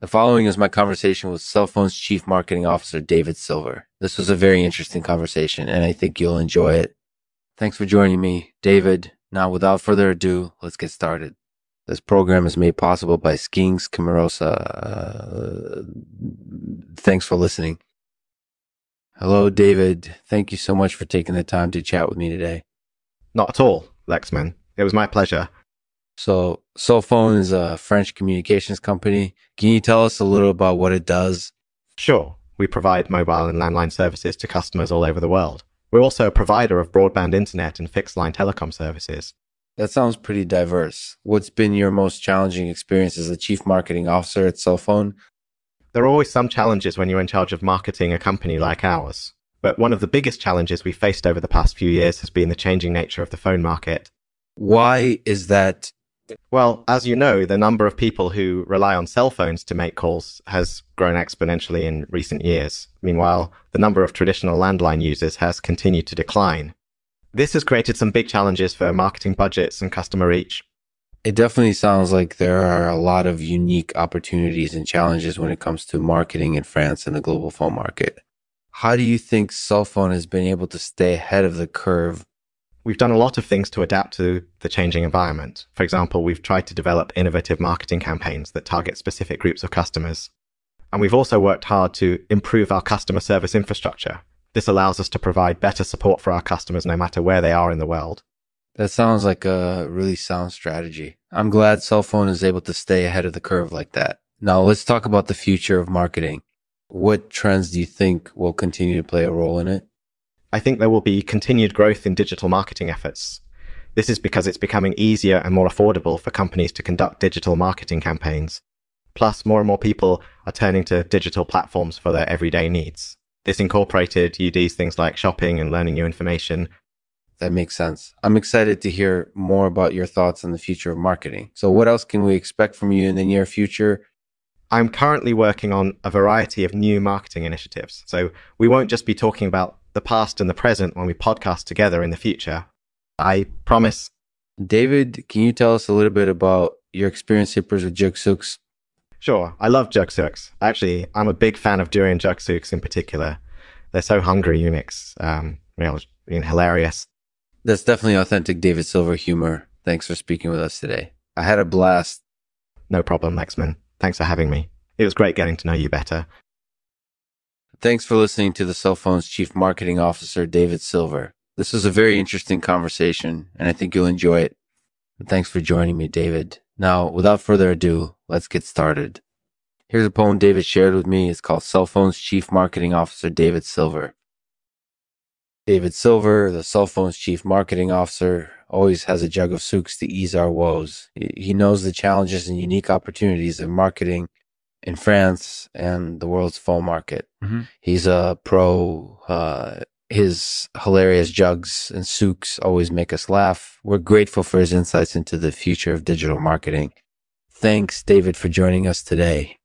The following is my conversation with Sulphone's Chief Marketing Officer, David Silver. This was a very interesting conversation, and I think you'll enjoy it. Thanks for joining me, David. Now, without further ado, let's get started. This program is made possible by Skinks Camarosa. Uh, thanks for listening. Hello, David. Thank you so much for taking the time to chat with me today. Not at all, Lexman. It was my pleasure. So, Sulphone is a French communications company. Can you tell us a little about what it does? Sure. We provide mobile and landline services to customers all over the world. We're also a provider of broadband internet and fixed line telecom services. That sounds pretty diverse. What's been your most challenging experience as a chief marketing officer at Sulphone? There are always some challenges when you're in charge of marketing a company like ours. But one of the biggest challenges we faced over the past few years has been the changing nature of the phone market. Why is that? Well, as you know, the number of people who rely on cell phones to make calls has grown exponentially in recent years. Meanwhile, the number of traditional landline users has continued to decline. This has created some big challenges for marketing budgets and customer reach. It definitely sounds like there are a lot of unique opportunities and challenges when it comes to marketing in France and the global phone market. How do you think Sulphone has been able to stay ahead of the curve? We've done a lot of things to adapt to the changing environment. For example, we've tried to develop innovative marketing campaigns that target specific groups of customers. And we've also worked hard to improve our customer service infrastructure. This allows us to provide better support for our customers no matter where they are in the world. That sounds like a really sound strategy. I'm glad Sulphone is able to stay ahead of the curve like that. Now let's talk about the future of marketing. What trends do you think will continue to play a role in it? I think there will be continued growth in digital marketing efforts. This is because it's becoming easier and more affordable for companies to conduct digital marketing campaigns. Plus, more and more people are turning to digital platforms for their everyday needs. This incorporated UD's things like shopping and learning new information, that makes sense. I'm excited to hear more about your thoughts on the future of marketing. So, what else can we expect from you in the near future? I'm currently working on a variety of new marketing initiatives. So, we won't just be talking about the past and the present when we podcast together in the future. I promise. David, can you tell us a little bit about your experience hippers with Jugsooks? Sure. I love Jugsooks. Actually, I'm a big fan of durian Jugsooks in particular. They're so hungry Unix, um, you know, being hilarious. That's definitely authentic David Silver humor. Thanks for speaking with us today. I had a blast. No problem, Lexman. Thanks for having me. It was great getting to know you better. Thanks for listening to the Sulphone's Chief Marketing Officer, David Silver. This was a very interesting conversation, and I think you'll enjoy it. Thanks for joining me, David. Now, without further ado, let's get started. Here's a poem David shared with me. It's called Sulphone's Chief Marketing Officer, David Silver. David Silver, the Sulphone's chief marketing officer, always has a jug of souks to ease our woes. He knows the challenges and unique opportunities of marketing in France and the world's full market. Mm-hmm. He's a pro. Uh, his hilarious jugs and souks always make us laugh. We're grateful for his insights into the future of digital marketing. Thanks, David, for joining us today.